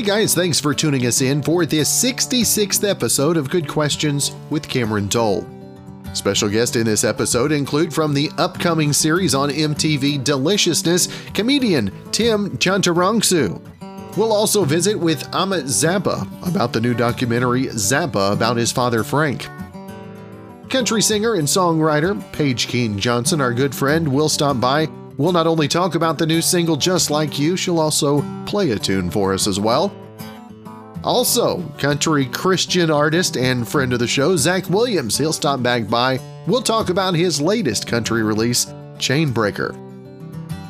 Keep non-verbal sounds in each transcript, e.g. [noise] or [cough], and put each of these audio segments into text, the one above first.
Hey guys, thanks for tuning us in for this 66th episode of Good Questions with Cameron Dole. Special guests in this episode include from the upcoming series on MTV Deliciousness, comedian Tim Chantarangsu. We'll also visit with Ahmet Zappa about the new documentary Zappa about his father Frank. Country singer and songwriter Paige King Johnson, our good friend, will stop by We'll not only talk about the new single Just Like You, she'll also play a tune for us as well. Also, country Christian artist and friend of the show, Zach Williams. He'll stop back by. We'll talk about his latest country release, Chainbreaker.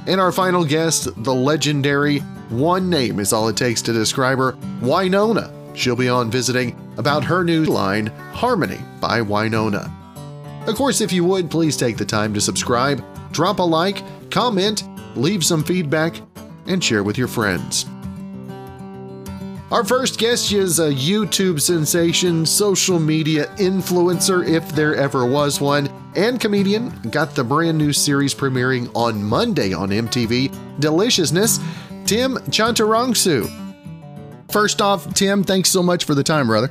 And our final guest, the legendary One Name is All It Takes to Describe Her, Wynonna. She'll be on visiting about her new line, Harmony by Wynonna. Of course, if you would, please take the time to subscribe, drop a like, comment, leave some feedback, and share with your friends. Our first guest is a YouTube sensation, social media influencer, if there ever was one, and comedian. Got the brand new series premiering on Monday on MTV, Deliciousness, Tim Chantarangsu. First off, Tim, thanks so much for the time, brother.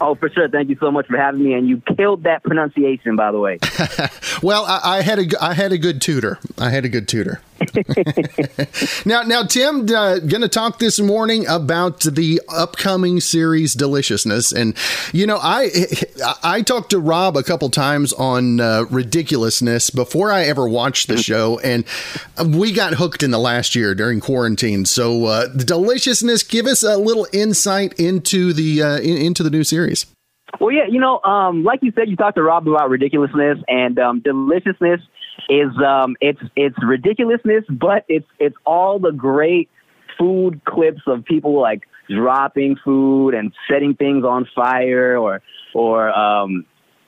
Oh, for sure. Thank you so much for having me, and you killed that pronunciation, by the way. [laughs] well, I, I, had a I had a good tutor. I had a good tutor. [laughs] now, now, Tim, uh, going to talk this morning about the upcoming series Deliciousness, and you know, I [laughs] I talked to Rob a couple times on uh, ridiculousness before I ever watched the mm-hmm. show, and we got hooked in the last year during quarantine. So, uh, the Deliciousness, give us a little insight into the uh, in, into the new series. Well, yeah, you know, um, like you said, you talked to Rob about ridiculousness and um, deliciousness is um, it's it's ridiculousness, but it's it's all the great food clips of people like dropping food and setting things on fire, or or um,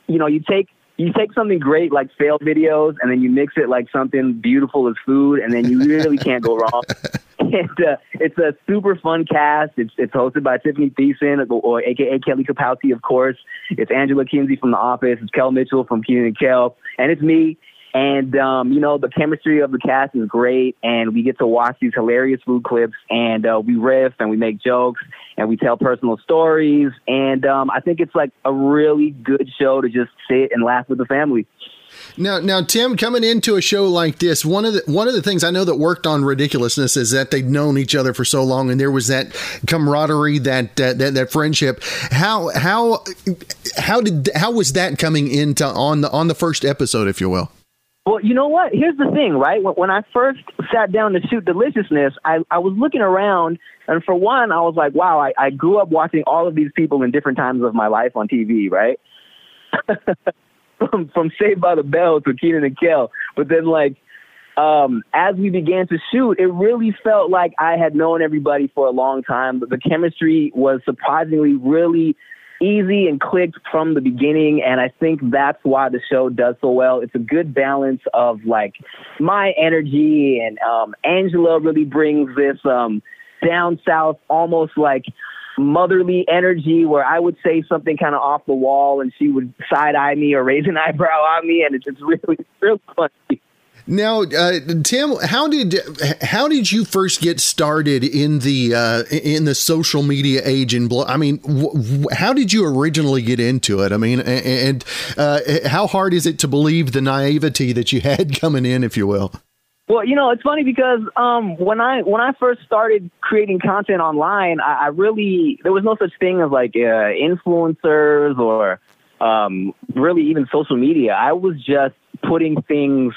you know, you take you take something great like fail videos and then you mix it like something beautiful as food, and then you really can't go wrong. [laughs] and uh, it's a super fun cast. It's it's hosted by Tiffany Thiessen, or AKA Kelly Kapowski, of course. It's Angela Kinsey from The Office. It's Kel Mitchell from Kenan and Kel, and it's me. And um, you know the chemistry of the cast is great, and we get to watch these hilarious food clips, and uh, we riff and we make jokes and we tell personal stories, and um, I think it's like a really good show to just sit and laugh with the family. Now, now, Tim, coming into a show like this, one of the one of the things I know that worked on ridiculousness is that they'd known each other for so long, and there was that camaraderie, that uh, that, that friendship. How how how did how was that coming into on the on the first episode, if you will? Well, you know what? Here's the thing, right? When I first sat down to shoot Deliciousness, I, I was looking around, and for one, I was like, wow, I, I grew up watching all of these people in different times of my life on TV, right? [laughs] from from Saved by the Bell to Kenan and Kel. But then like um, as we began to shoot, it really felt like I had known everybody for a long time. But the chemistry was surprisingly really easy and clicked from the beginning. And I think that's why the show does so well. It's a good balance of like my energy and um, Angela really brings this um, down south, almost like motherly energy where I would say something kind of off the wall and she would side eye me or raise an [laughs] eyebrow on me, and it's just really, [laughs] really funny. Now, uh, Tim, how did how did you first get started in the uh, in the social media age? And I mean, w- how did you originally get into it? I mean, and uh, how hard is it to believe the naivety that you had coming in, if you will? Well, you know, it's funny because um, when I when I first started creating content online, I, I really there was no such thing as like uh, influencers or um, really even social media. I was just putting things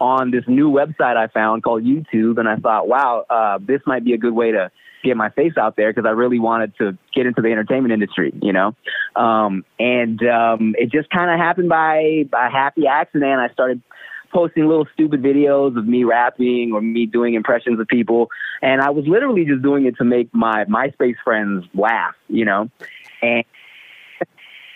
on this new website I found called YouTube, and I thought, wow, uh, this might be a good way to get my face out there because I really wanted to get into the entertainment industry, you know. Um, and um, it just kind of happened by by happy accident. I started posting little stupid videos of me rapping or me doing impressions of people. And I was literally just doing it to make my MySpace friends laugh, you know? And,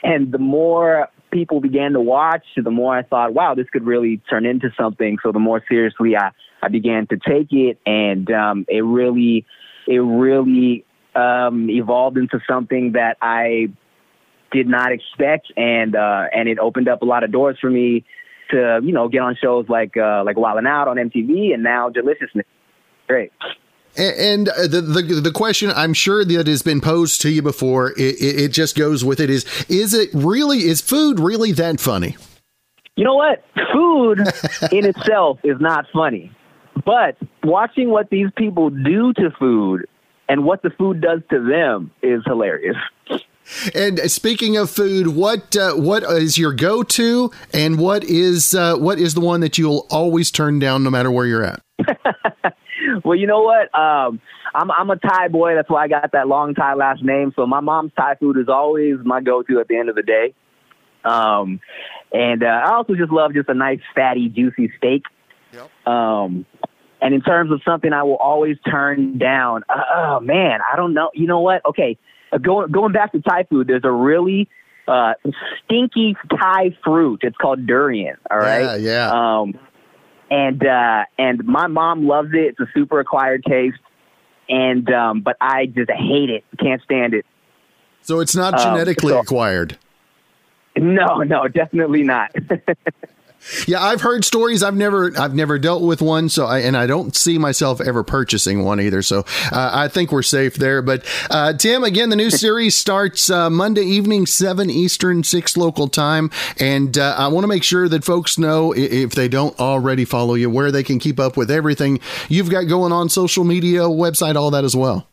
and the more people began to watch, the more I thought, wow, this could really turn into something. So the more seriously I, I began to take it and, um, it really, it really, um, evolved into something that I did not expect, and uh, and it opened up a lot of doors for me to you know get on shows like uh, like Wild 'N Out on MTV, and now Deliciousness. Great. And the, the the question I'm sure that has been posed to you before, it, it just goes with it is is it really is food really that funny? You know what? Food [laughs] in itself is not funny, but watching what these people do to food and what the food does to them is hilarious. And speaking of food, what uh, what is your go to, and what is uh, what is the one that you'll always turn down no matter where you're at? [laughs] well, you know what? Um, I'm I'm a Thai boy. That's why I got that long Thai last name. So my mom's Thai food is always my go-to at the end of the day. Um, and uh, I also just love just a nice fatty, juicy steak. Yep. Um, and in terms of something I will always turn down, uh, oh man, I don't know. You know what? Okay, uh, going going back to Thai food, there's a really uh, stinky Thai fruit. It's called durian. All right. Yeah. Yeah. Um, and uh, and my mom loves it. It's a super acquired taste, and um, but I just hate it. Can't stand it. So it's not um, genetically um, so, acquired. No, no, definitely not. [laughs] Yeah, I've heard stories. I've never, I've never dealt with one. So, I, and I don't see myself ever purchasing one either. So, uh, I think we're safe there. But uh, Tim, again, the new [laughs] series starts uh, Monday evening, seven Eastern, six local time, and uh, I want to make sure that folks know if they don't already follow you, where they can keep up with everything you've got going on, social media, website, all that as well.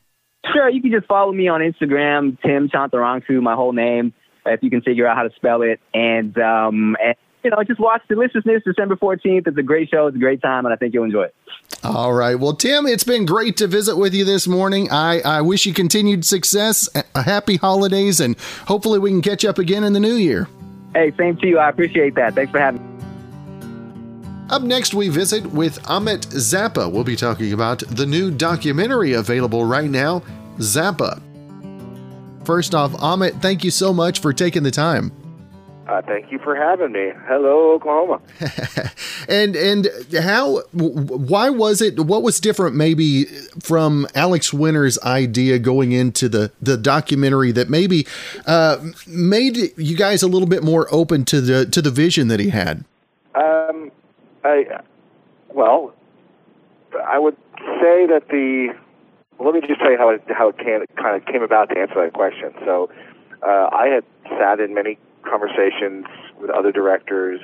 Sure, you can just follow me on Instagram, Tim Chantarangsu, my whole name, if you can figure out how to spell it, and um, and you know, just watch Deliciousness December 14th. It's a great show. It's a great time, and I think you'll enjoy it. All right. Well, Tim, it's been great to visit with you this morning. I, I wish you continued success, a happy holidays, and hopefully we can catch up again in the new year. Hey, same to you. I appreciate that. Thanks for having me. Up next, we visit with Ahmet Zappa. We'll be talking about the new documentary available right now, Zappa. First off, Ahmet, thank you so much for taking the time. Uh, thank you for having me. Hello, Oklahoma. [laughs] and and how? Why was it? What was different, maybe, from Alex Winter's idea going into the the documentary that maybe uh, made you guys a little bit more open to the to the vision that he had? Um, I well, I would say that the. Let me just tell you how it how it can, kind of came about to answer that question. So, uh, I had sat in many conversations with other directors,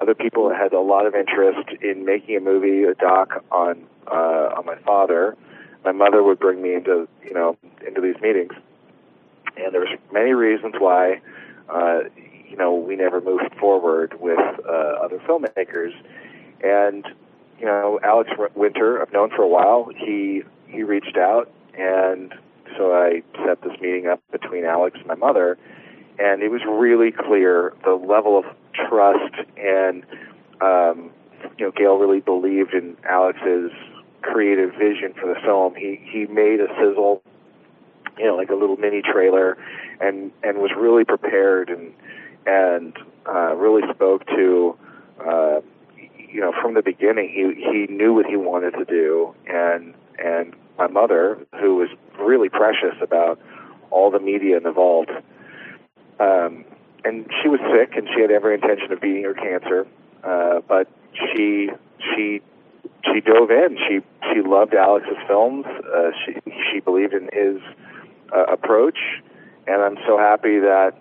other people that had a lot of interest in making a movie, a doc on uh, on my father. My mother would bring me into you know into these meetings, and there was many reasons why uh, you know we never moved forward with uh, other filmmakers. And you know Alex Winter, I've known for a while. He he reached out, and so I set this meeting up between Alex and my mother and it was really clear the level of trust and um, you know Gail really believed in Alex's creative vision for the film. He he made a sizzle, you know, like a little mini trailer, and and was really prepared and and uh, really spoke to. Uh, you know, from the beginning, he he knew what he wanted to do, and and my mother, who was really precious about all the media in the vault, um, and she was sick, and she had every intention of beating her cancer. Uh, but she she she dove in. She she loved Alex's films. Uh, she she believed in his uh, approach, and I'm so happy that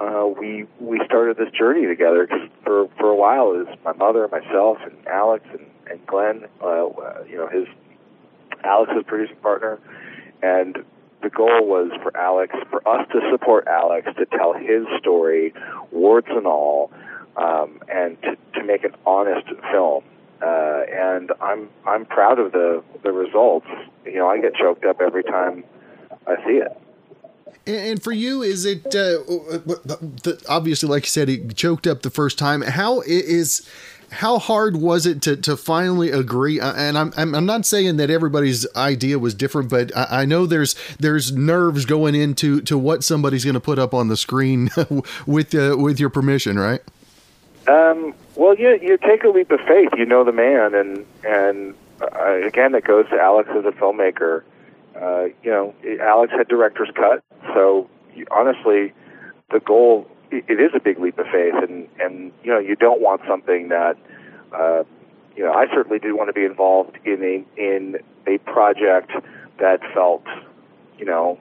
uh, we we started this journey together. Cause for for a while, it was my mother, myself, and Alex, and and Glenn. Uh, you know, his Alex's producing partner, and the goal was for Alex, for us to support Alex to tell his story, warts and all, um, and to, to make an honest film. Uh, and I'm I'm proud of the the results. You know, I get choked up every time I see it. And for you, is it uh, obviously, like you said, he choked up the first time? How is how hard was it to, to finally agree? Uh, and I'm, I'm not saying that everybody's idea was different, but I, I know there's there's nerves going into to what somebody's going to put up on the screen [laughs] with uh, with your permission, right? Um, well, you you take a leap of faith. You know the man, and and uh, again, it goes to Alex as a filmmaker. Uh, you know, Alex had director's cut, so honestly, the goal it is a big leap of faith, and and you know you don't want something that uh, you know I certainly didn't want to be involved in a in a project that felt you know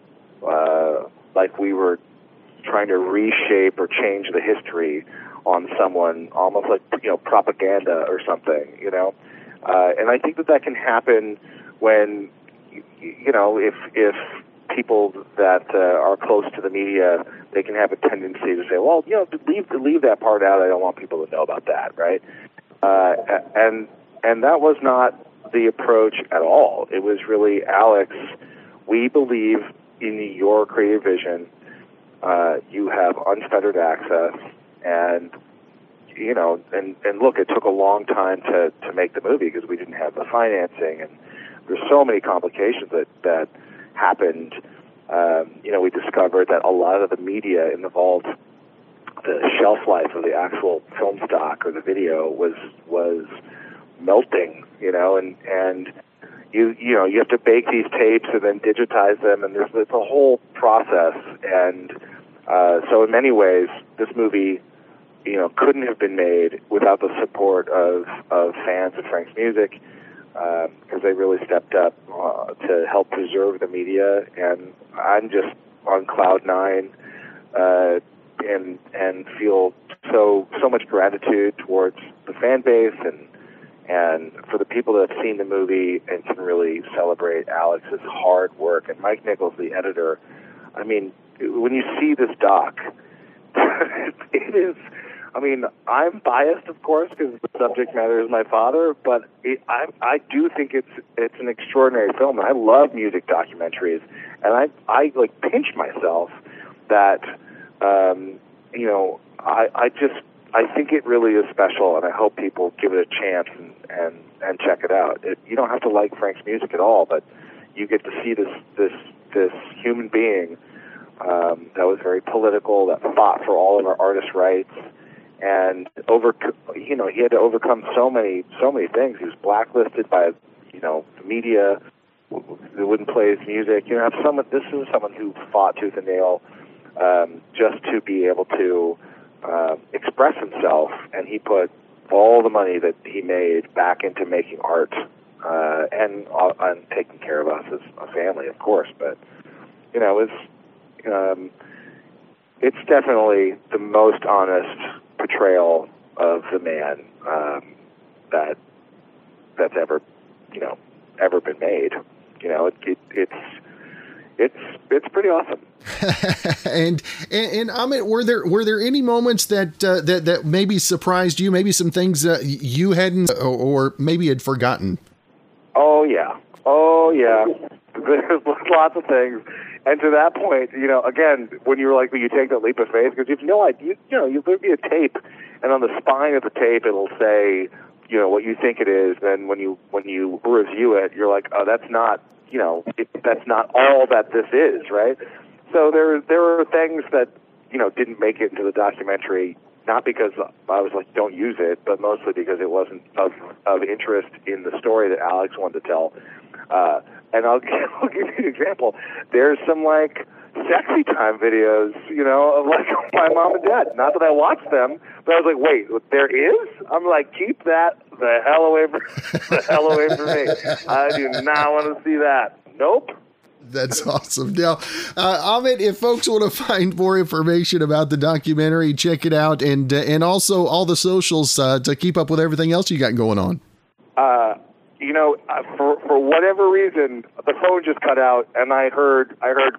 uh, like we were trying to reshape or change the history on someone, almost like you know propaganda or something, you know. Uh, and I think that that can happen when you know if if people that uh, are close to the media, they can have a tendency to say, well, you know, leave leave that part out. I don't want people to know about that, right? Uh, and and that was not the approach at all. It was really Alex. We believe in your creative vision. Uh, you have unfettered access, and you know, and and look, it took a long time to to make the movie because we didn't have the financing, and there's so many complications that that happened, um, you know, we discovered that a lot of the media involved the shelf life of the actual film stock or the video was was melting, you know, and and you you know you have to bake these tapes and then digitize them, and there's it's a whole process, and uh, so in many ways, this movie, you know, couldn't have been made without the support of of fans of Frank's music because um, they really stepped up uh, to help preserve the media. And I'm just on cloud nine, uh, and and feel so so much gratitude towards the fan base and and for the people that have seen the movie and can really celebrate Alex's hard work and Mike Nichols, the editor. I mean, when you see this doc, [laughs] it is I mean, I'm biased, of course, because the subject matter is my father, but it, I I do think it's it's an extraordinary film. And I love music documentaries, and I I like pinch myself that um, you know I I just I think it really is special, and I hope people give it a chance and and and check it out. It, you don't have to like Frank's music at all, but you get to see this this this human being um, that was very political, that fought for all of our artists' rights and over you know he had to overcome so many so many things. He was blacklisted by you know the media they wouldn't play his music. You know have someone this is someone who fought tooth and nail um, just to be able to uh, express himself and he put all the money that he made back into making art uh, and uh, and taking care of us as a family of course but you know it was um, it's definitely the most honest portrayal of the man um, that that's ever you know ever been made. You know, it, it, it's it's it's pretty awesome. [laughs] and, and and Ahmet, were there were there any moments that uh, that that maybe surprised you? Maybe some things uh, you hadn't or, or maybe had forgotten. Oh yeah, oh yeah. [laughs] There's lots of things and to that point, you know, again, when you're like, when you take that leap of faith, because you have no idea, you know, there'll be a tape, and on the spine of the tape, it'll say, you know, what you think it is. Then when you when you review it, you're like, oh, that's not, you know, it, that's not all that this is, right? So there there are things that you know didn't make it into the documentary, not because I was like, don't use it, but mostly because it wasn't of of interest in the story that Alex wanted to tell. Uh, and I'll, [laughs] I'll give you an example. There's some like sexy time videos, you know, of like [laughs] my mom and dad. Not that I watched them, but I was like, wait, there is? I'm like, keep that the hell away from [laughs] the hell away from me. I do not want to see that. Nope. That's awesome. Now, uh, Ahmet, if folks want to find more information about the documentary, check it out, and uh, and also all the socials uh, to keep up with everything else you got going on. Uh, you know, uh, for for whatever reason, the phone just cut out, and I heard I heard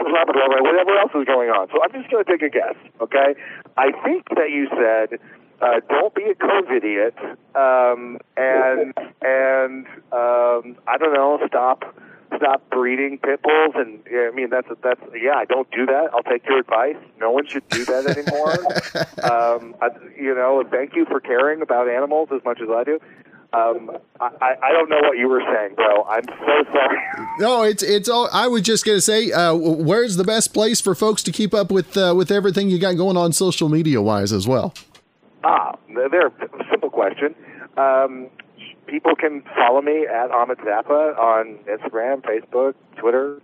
whatever else was going on. So I'm just going to take a guess. Okay, I think that you said. Uh, don't be a COVID idiot, um, and and um, I don't know, stop stop breeding pit bulls, and yeah, I mean that's that's yeah, I don't do that. I'll take your advice. No one should do that anymore. [laughs] um, I, you know, thank you for caring about animals as much as I do. Um, I, I don't know what you were saying, bro. I'm so sorry. No, it's it's all. I was just gonna say, uh, where's the best place for folks to keep up with uh, with everything you got going on social media wise as well? Ah, there. Simple question. Um, people can follow me at Ahmet Zappa on Instagram, Facebook, Twitter.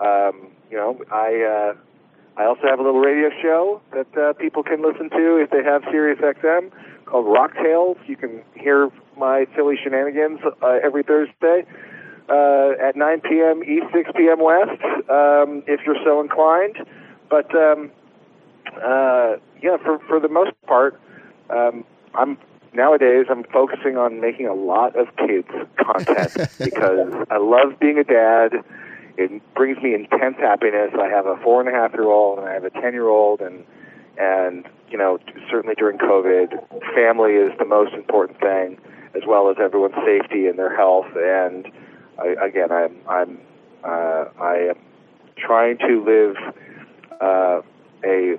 Um, you know, I uh, I also have a little radio show that uh, people can listen to if they have Sirius XM called Rock Tales. You can hear my silly shenanigans uh, every Thursday uh, at 9 p.m. East, 6 p.m. West, um, if you're so inclined. But um, uh, yeah, for for the most part, um, I'm nowadays I'm focusing on making a lot of kids content [laughs] because I love being a dad. It brings me intense happiness. I have a four and a half year old and I have a ten year old, and and you know certainly during COVID, family is the most important thing, as well as everyone's safety and their health. And I, again, I'm I'm uh, I am trying to live uh, a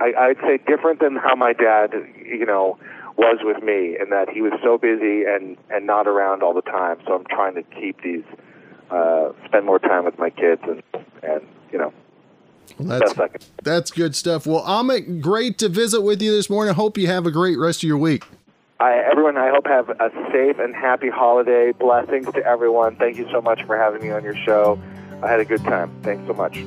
I, I'd say different than how my dad, you know, was with me, in that he was so busy and and not around all the time. So I'm trying to keep these, uh, spend more time with my kids, and and you know, well, that's that's good stuff. Well, Ahmet, great to visit with you this morning. Hope you have a great rest of your week. I, everyone, I hope have a safe and happy holiday. Blessings to everyone. Thank you so much for having me on your show. I had a good time. Thanks so much.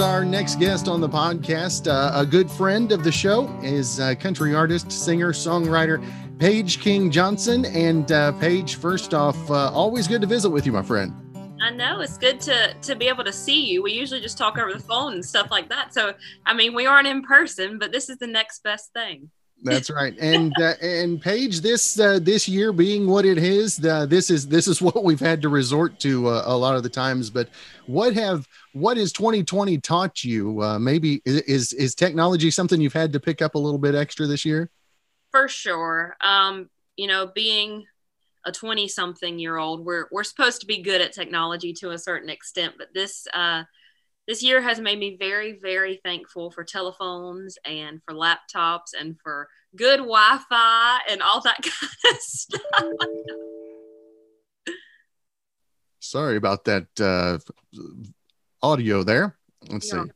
Our next guest on the podcast, uh, a good friend of the show, is uh, country artist, singer, songwriter Paige King Johnson. And uh, Paige, first off, uh, always good to visit with you, my friend. I know it's good to to be able to see you. We usually just talk over the phone and stuff like that. So, I mean, we aren't in person, but this is the next best thing. That's right. And uh, [laughs] and Paige, this uh, this year being what it is, uh, this is this is [laughs] what we've had to resort to uh, a lot of the times. But what have what has 2020 taught you? Uh, maybe is is technology something you've had to pick up a little bit extra this year? For sure. Um, you know, being a 20 something year old, we're we're supposed to be good at technology to a certain extent, but this uh, this year has made me very, very thankful for telephones and for laptops and for good Wi-Fi and all that [laughs] kind of stuff. Sorry about that uh, audio there. Let's yeah. see.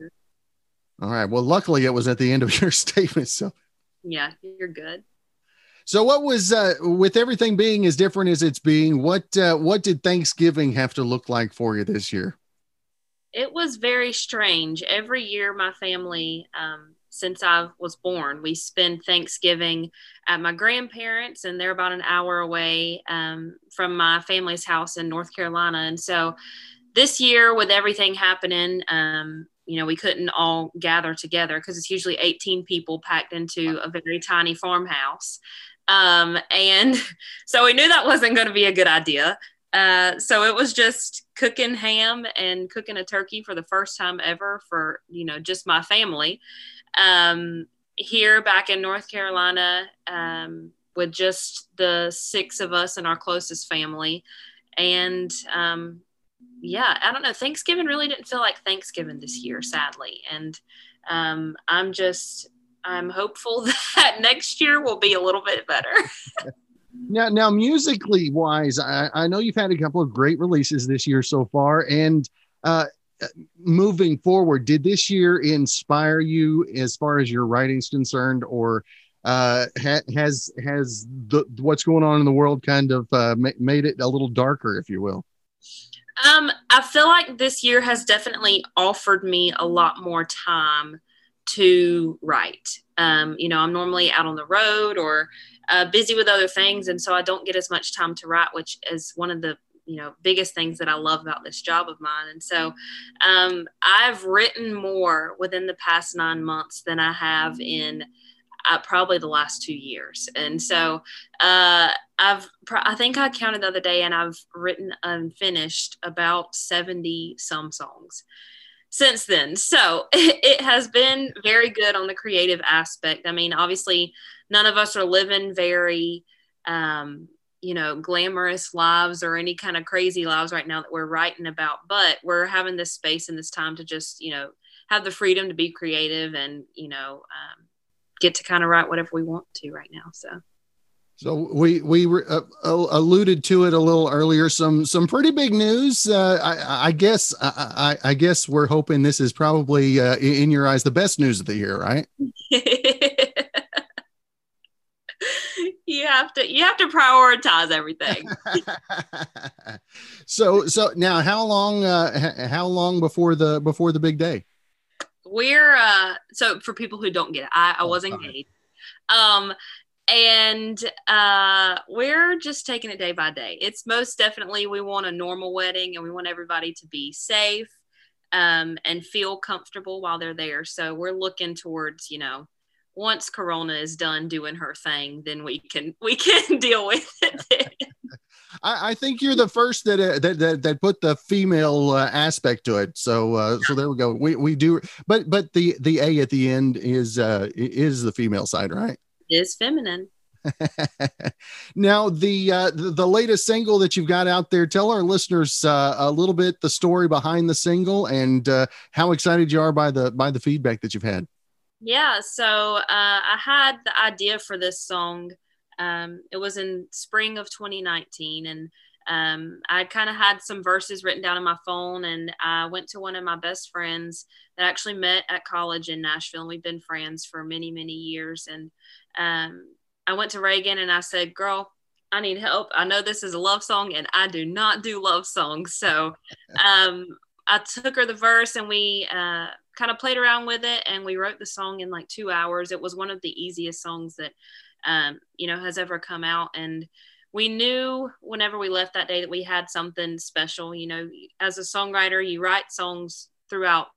All right. Well, luckily it was at the end of your [laughs] statement. So, yeah, you're good. So, what was uh, with everything being as different as it's being? What uh, what did Thanksgiving have to look like for you this year? it was very strange. Every year, my family, um, since I was born, we spend Thanksgiving at my grandparents, and they're about an hour away um, from my family's house in North Carolina. And so, this year, with everything happening, um, you know, we couldn't all gather together because it's usually 18 people packed into a very tiny farmhouse. Um, and [laughs] so we knew that wasn't going to be a good idea. Uh, so it was just cooking ham and cooking a turkey for the first time ever for you know just my family um, here back in north carolina um, with just the six of us and our closest family and um, yeah i don't know thanksgiving really didn't feel like thanksgiving this year sadly and um, i'm just i'm hopeful [laughs] that next year will be a little bit better [laughs] Now, now, musically wise, I, I know you've had a couple of great releases this year so far, and uh, moving forward, did this year inspire you as far as your writing's concerned, or uh, ha- has has the what's going on in the world kind of uh, ma- made it a little darker, if you will? Um, I feel like this year has definitely offered me a lot more time to write. Um, you know, I'm normally out on the road or uh, busy with other things, and so I don't get as much time to write, which is one of the you know biggest things that I love about this job of mine. And so um, I've written more within the past nine months than I have in. Uh, probably the last two years. And so uh, I've, I think I counted the other day and I've written and finished about 70 some songs since then. So [laughs] it has been very good on the creative aspect. I mean, obviously, none of us are living very, um, you know, glamorous lives or any kind of crazy lives right now that we're writing about, but we're having this space and this time to just, you know, have the freedom to be creative and, you know, um, get to kind of write whatever we want to right now. So. So we we uh, alluded to it a little earlier. Some some pretty big news. Uh, I, I, guess I, I, guess we're hoping this is probably uh, in your eyes the best news of the year, right? [laughs] you have to you have to prioritize everything. [laughs] so so now how long uh how long before the before the big day? We're uh so for people who don't get it, I, I oh, was engaged. Um and uh we're just taking it day by day. It's most definitely we want a normal wedding and we want everybody to be safe um and feel comfortable while they're there. So we're looking towards, you know, once corona is done doing her thing then we can we can [laughs] deal with it [laughs] I, I, think you're the first that, uh, that that that put the female uh, aspect to it. So uh, so there we go. We we do, but but the the A at the end is uh, is the female side, right? Is feminine. [laughs] now the, uh, the, the latest single that you've got out there. Tell our listeners uh, a little bit the story behind the single and uh, how excited you are by the by the feedback that you've had. Yeah, so uh, I had the idea for this song. Um, it was in spring of 2019, and um, I kind of had some verses written down on my phone, and I went to one of my best friends that actually met at college in Nashville, and we've been friends for many, many years. And um, I went to Reagan and I said, "Girl, I need help. I know this is a love song, and I do not do love songs. So [laughs] um, I took her the verse, and we uh, kind of played around with it and we wrote the song in like two hours. It was one of the easiest songs that, um, you know, has ever come out. And we knew whenever we left that day that we had something special. You know, as a songwriter, you write songs throughout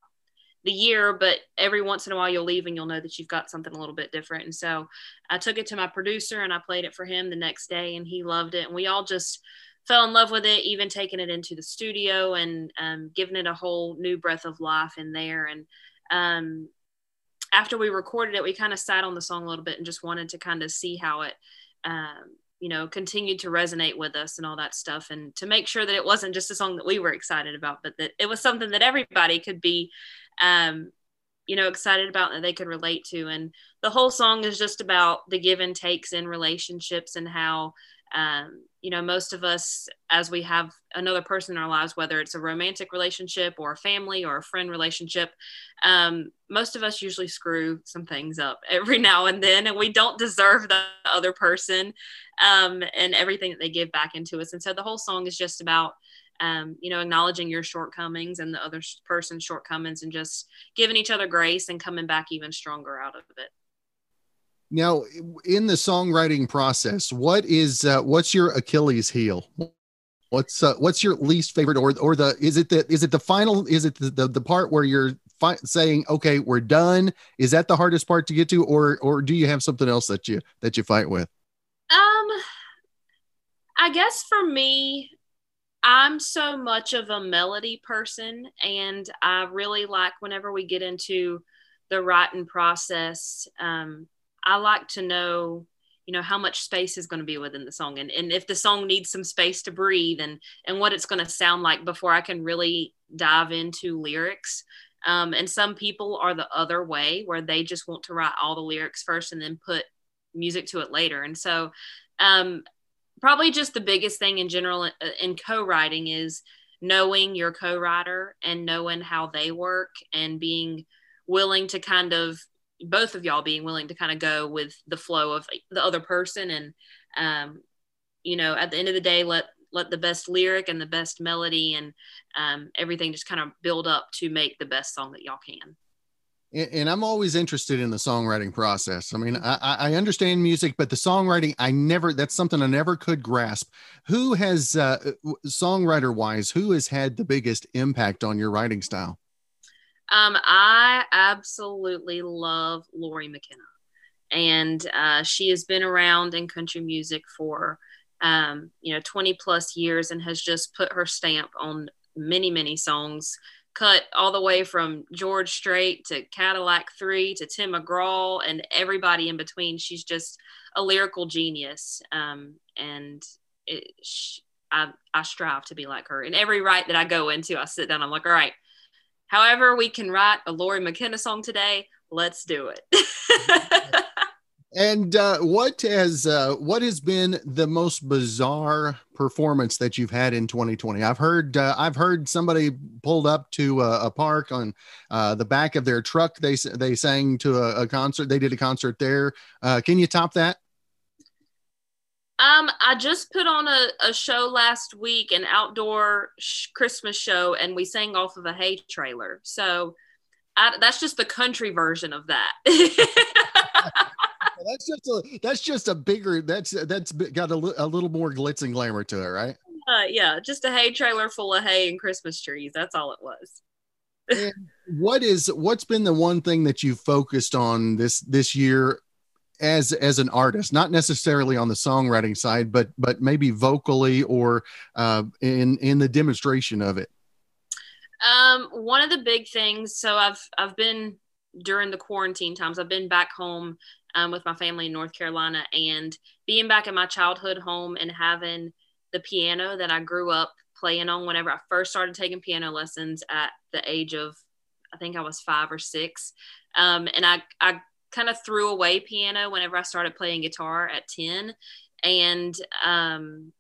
the year, but every once in a while you'll leave and you'll know that you've got something a little bit different. And so I took it to my producer and I played it for him the next day and he loved it. And we all just, fell in love with it, even taking it into the studio and um, giving it a whole new breath of life in there. And um, after we recorded it, we kind of sat on the song a little bit and just wanted to kind of see how it, um, you know, continued to resonate with us and all that stuff. And to make sure that it wasn't just a song that we were excited about, but that it was something that everybody could be, um, you know, excited about that they could relate to. And the whole song is just about the give and takes in relationships and how, um, you know, most of us, as we have another person in our lives, whether it's a romantic relationship or a family or a friend relationship, um, most of us usually screw some things up [laughs] every now and then, and we don't deserve the other person um, and everything that they give back into us. And so the whole song is just about, um, you know, acknowledging your shortcomings and the other person's shortcomings and just giving each other grace and coming back even stronger out of it. Now, in the songwriting process, what is uh, what's your Achilles heel? What's uh, what's your least favorite, or or the is it the is it the final? Is it the the, the part where you're fi- saying, okay, we're done? Is that the hardest part to get to, or or do you have something else that you that you fight with? Um, I guess for me, I'm so much of a melody person, and I really like whenever we get into the writing process. Um, I like to know, you know, how much space is going to be within the song and, and if the song needs some space to breathe and, and what it's going to sound like before I can really dive into lyrics. Um, and some people are the other way where they just want to write all the lyrics first and then put music to it later. And so, um, probably just the biggest thing in general uh, in co-writing is knowing your co-writer and knowing how they work and being willing to kind of both of y'all being willing to kind of go with the flow of the other person and um, you know at the end of the day let let the best lyric and the best melody and um, everything just kind of build up to make the best song that y'all can and I'm always interested in the songwriting process. I mean, I, I, understand music, but the songwriting, I never, that's something I never could grasp. Who has, uh, songwriter wise, who has had the biggest impact on your writing style? Um, I absolutely love Lori McKenna, and uh, she has been around in country music for um, you know 20 plus years and has just put her stamp on many many songs cut all the way from George Strait to Cadillac 3 to Tim McGraw and everybody in between. She's just a lyrical genius. Um, and it, she, I, I strive to be like her. In every write that I go into, I sit down, I'm like, all right, However, we can write a Lori McKenna song today. Let's do it. [laughs] and uh, what has uh, what has been the most bizarre performance that you've had in 2020? I've heard uh, I've heard somebody pulled up to a, a park on uh, the back of their truck. They they sang to a, a concert. They did a concert there. Uh, can you top that? Um, I just put on a, a show last week, an outdoor sh- Christmas show, and we sang off of a hay trailer. So I, that's just the country version of that. [laughs] that's just a that's just a bigger that's that's got a, a little more glitz and glamour to it, right? Uh, yeah, just a hay trailer full of hay and Christmas trees. That's all it was. [laughs] what is what's been the one thing that you focused on this this year as as an artist not necessarily on the songwriting side but but maybe vocally or uh, in in the demonstration of it? Um one of the big things so i've i've been during the quarantine times i've been back home um, with my family in north carolina and being back in my childhood home and having the piano that i grew up playing on whenever i first started taking piano lessons at the age of i think i was five or six um, and I, I kind of threw away piano whenever I started playing guitar at 10. And um,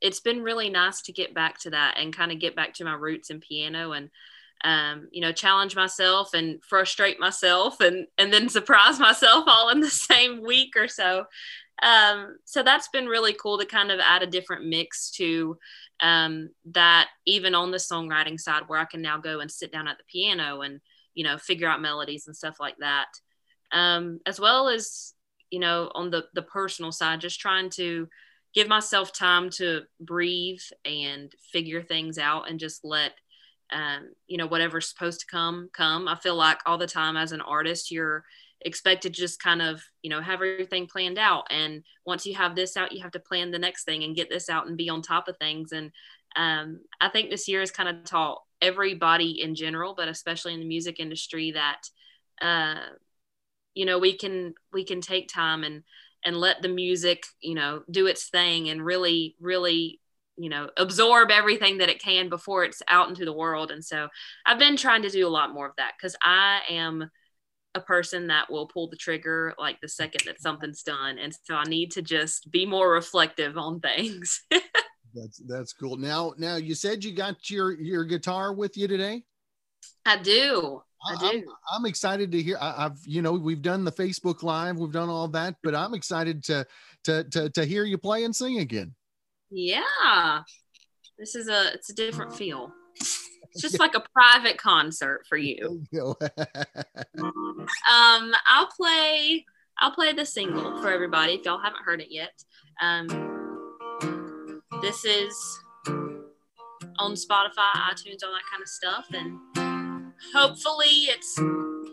it's been really nice to get back to that and kind of get back to my roots in piano and, um, you know, challenge myself and frustrate myself and, and then surprise myself all in the [laughs] same week or so. Um, so that's been really cool to kind of add a different mix to um, that, even on the songwriting side, where I can now go and sit down at the piano and, you know, figure out melodies and stuff like that um, as well as you know on the the personal side just trying to give myself time to breathe and figure things out and just let um, you know whatever's supposed to come come. I feel like all the time as an artist you're expected to just kind of you know have everything planned out. And once you have this out you have to plan the next thing and get this out and be on top of things. And um, i think this year has kind of taught everybody in general but especially in the music industry that uh, you know we can we can take time and and let the music you know do its thing and really really you know absorb everything that it can before it's out into the world. And so i've been trying to do a lot more of that because i am a person that will pull the trigger like the second that something's done. And so i need to just be more reflective on things. [laughs] That's that's cool. Now now you said you got your your guitar with you today? I do I do. I'm, I'm excited to hear. I, have you know we've done the Facebook Live, we've done all that, but I'm excited to to to to hear you play and sing again. Yeah, this is a it's a different feel. It's just [laughs] like a private concert for you. you [laughs] um, I'll play I'll play the single for everybody if y'all haven't heard it yet. Um, this is on Spotify, iTunes, all that kind of stuff, and hopefully it's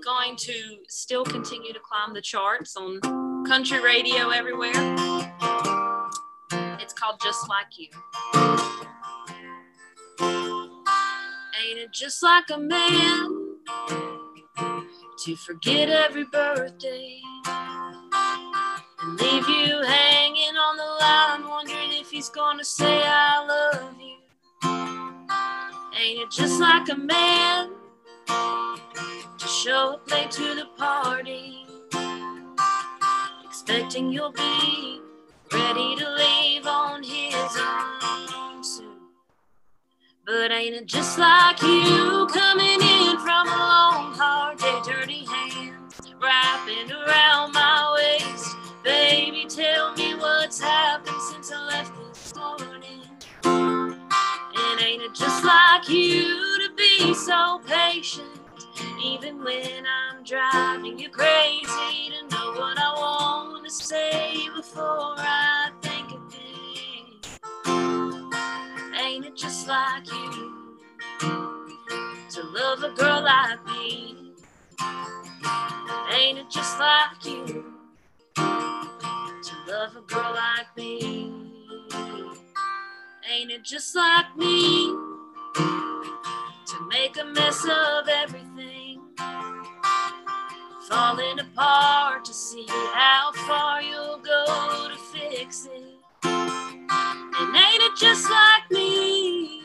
going to still continue to climb the charts on country radio everywhere. It's called Just Like You. Ain't it just like a man to forget every birthday and leave you hanging on the line, wondering if he's gonna say I love you? Ain't it just like a man? Show up late to the party, expecting you'll be ready to leave on his own soon. But ain't it just like you coming in from a long, hard day, dirty hands wrapping around my waist? Baby, tell me what's happened since I left this morning. And ain't it just like you to be so patient? Even when I'm driving you crazy to know what I want to say before I think of it. Ain't it just like you to love a girl like me? Ain't it just like you to love a girl like me? Ain't it just like me to make a mess of everything? Falling apart to see how far you'll go to fix it. And ain't it just like me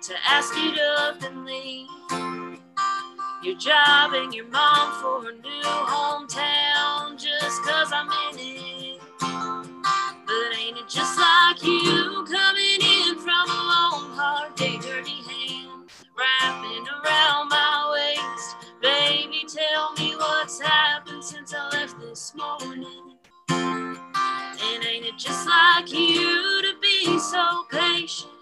to ask you to up and leave your job and your mom for a new hometown just cause I'm in it? But ain't it just like you coming in from a long, hard day, dirty hand, wrapping that's happened since I left this morning. And ain't it just like you to be so patient?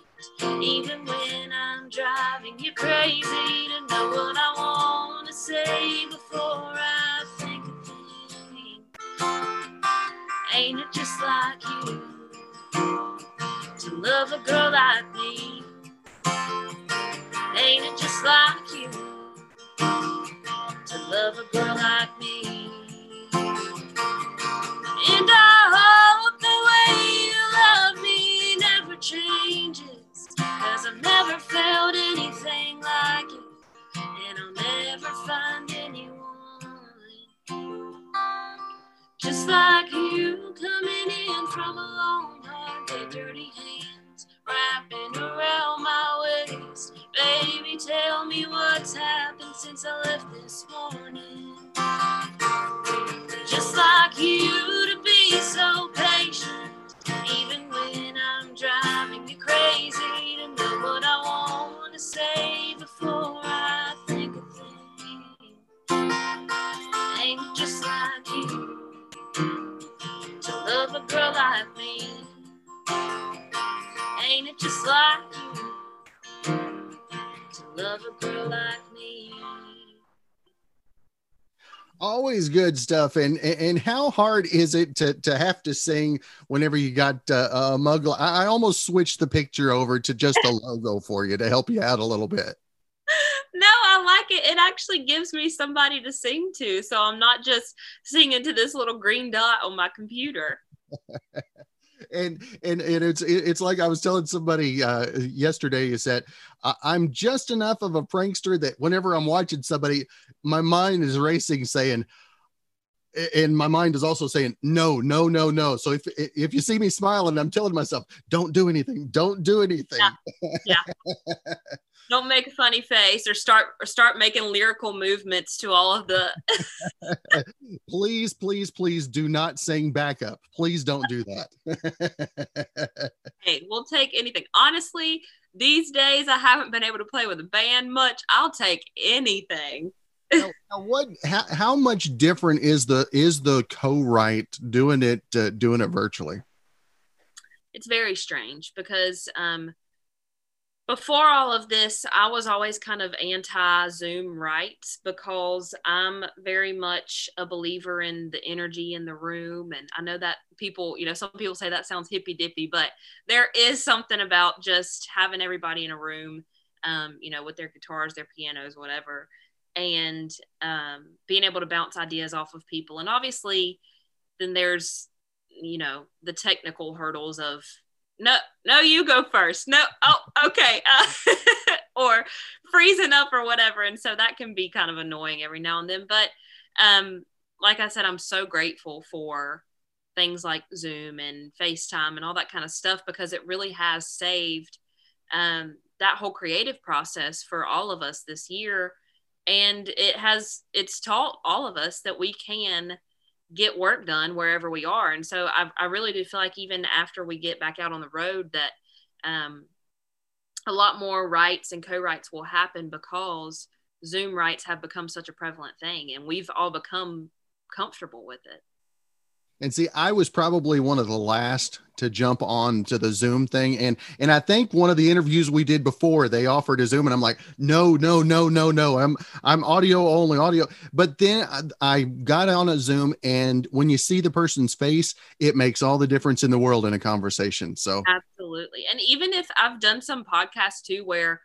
Even when I'm driving you crazy to know what I want to say before I think of thing. Ain't it just like you to love a girl like me? Ain't it just like you? Love a girl like me? And I hope the way you love me never changes. Cause I've never felt anything like it. And I'll never find anyone just like you coming in from a long, hard day, dirty hands wrapping around my waist. Baby, tell me what's happened since I left this morning. Just like you to be so patient, even when I'm driving you crazy to know what I want to say before I think a thing. Ain't just like you to love a girl like me? Ain't it just like you to love a girl like me? Always good stuff and and how hard is it to to have to sing whenever you got uh, a mug I, I almost switched the picture over to just a logo for you to help you out a little bit [laughs] no, I like it. It actually gives me somebody to sing to. So I'm not just singing to this little green dot on my computer. [laughs] and and and it's it's like I was telling somebody uh, yesterday is that I'm just enough of a prankster that whenever I'm watching somebody, my mind is racing, saying, and my mind is also saying no, no, no, no. So if if you see me smiling, I'm telling myself, don't do anything, don't do anything. Yeah. yeah. [laughs] don't make a funny face or start or start making lyrical movements to all of the [laughs] please please please do not sing backup. Please don't do that. [laughs] Hey we'll take anything. Honestly these days i haven't been able to play with a band much. I'll take anything. Now, now what how, how much different is the is the co-write doing it uh, doing it virtually? It's very strange because um before all of this, I was always kind of anti Zoom writes because I'm very much a believer in the energy in the room. And I know that people, you know, some people say that sounds hippy dippy, but there is something about just having everybody in a room, um, you know, with their guitars, their pianos, whatever, and um, being able to bounce ideas off of people. And obviously, then there's, you know, the technical hurdles of no, no, you go first. No, oh, okay. Uh, [laughs] or freezing up or whatever. And so that can be kind of annoying every now and then. But um, like I said, I'm so grateful for things like Zoom and FaceTime and all that kind of stuff because it really has saved um, that whole creative process for all of us this year. And it has, it's taught all of us that we can get work done wherever we are. And so I, I really do feel like even after we get back out on the road that um, a lot more writes and co-writes will happen because Zoom writes have become such a prevalent thing and we've all become comfortable with it. And see, I was probably one of the last to jump on to the Zoom thing. And and I think one of the interviews we did before they offered a Zoom, and I'm like, no, no, no, no, no. I'm I'm audio only, audio. But then I, I got on a Zoom, and when you see the person's face, it makes all the difference in the world in a conversation. So absolutely. And even if I've done some podcasts too, where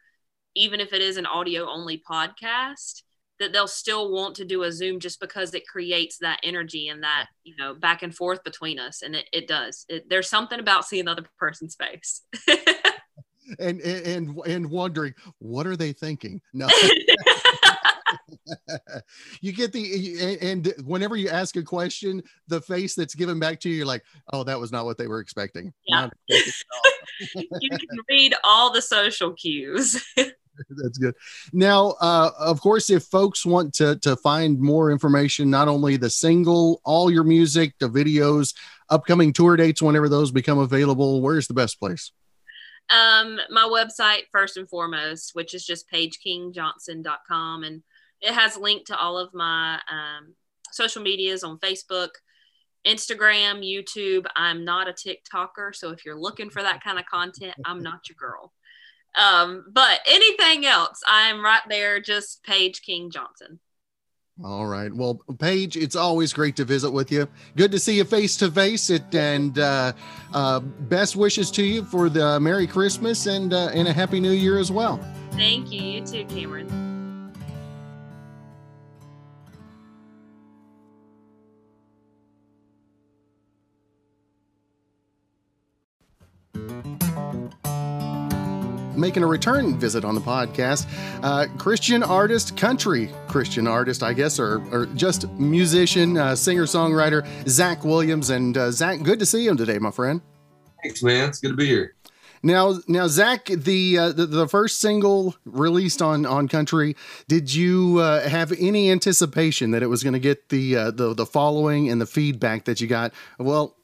even if it is an audio only podcast, that they'll still want to do a zoom just because it creates that energy and that you know back and forth between us and it, it does. It, there's something about seeing the other person's face. [laughs] And and and wondering what are they thinking? No. [laughs] You get the and whenever you ask a question the face that's given back to you you're like oh that was not what they were expecting. Yeah. [laughs] you can read all the social cues [laughs] That's good. Now, uh, of course, if folks want to to find more information, not only the single, all your music, the videos, upcoming tour dates, whenever those become available, where's the best place? Um, my website first and foremost, which is just paigekingjohnson.com, and it has linked to all of my um, social medias on Facebook, Instagram, YouTube. I'm not a TikToker, so if you're looking for that kind of content, I'm not your girl. Um, but anything else, I'm right there, just Paige King Johnson. All right. Well, Paige, it's always great to visit with you. Good to see you face to face. It and uh, uh, best wishes to you for the Merry Christmas and uh, and a Happy New Year as well. Thank you. You too, Cameron. Making a return visit on the podcast. Uh, Christian artist, country Christian artist, I guess, or, or just musician, uh, singer songwriter, Zach Williams. And uh, Zach, good to see you today, my friend. Thanks, man. It's good to be here. Now, now, Zach, the, uh, the, the first single released on on Country, did you uh, have any anticipation that it was going to get the uh, the the following and the feedback that you got? Well,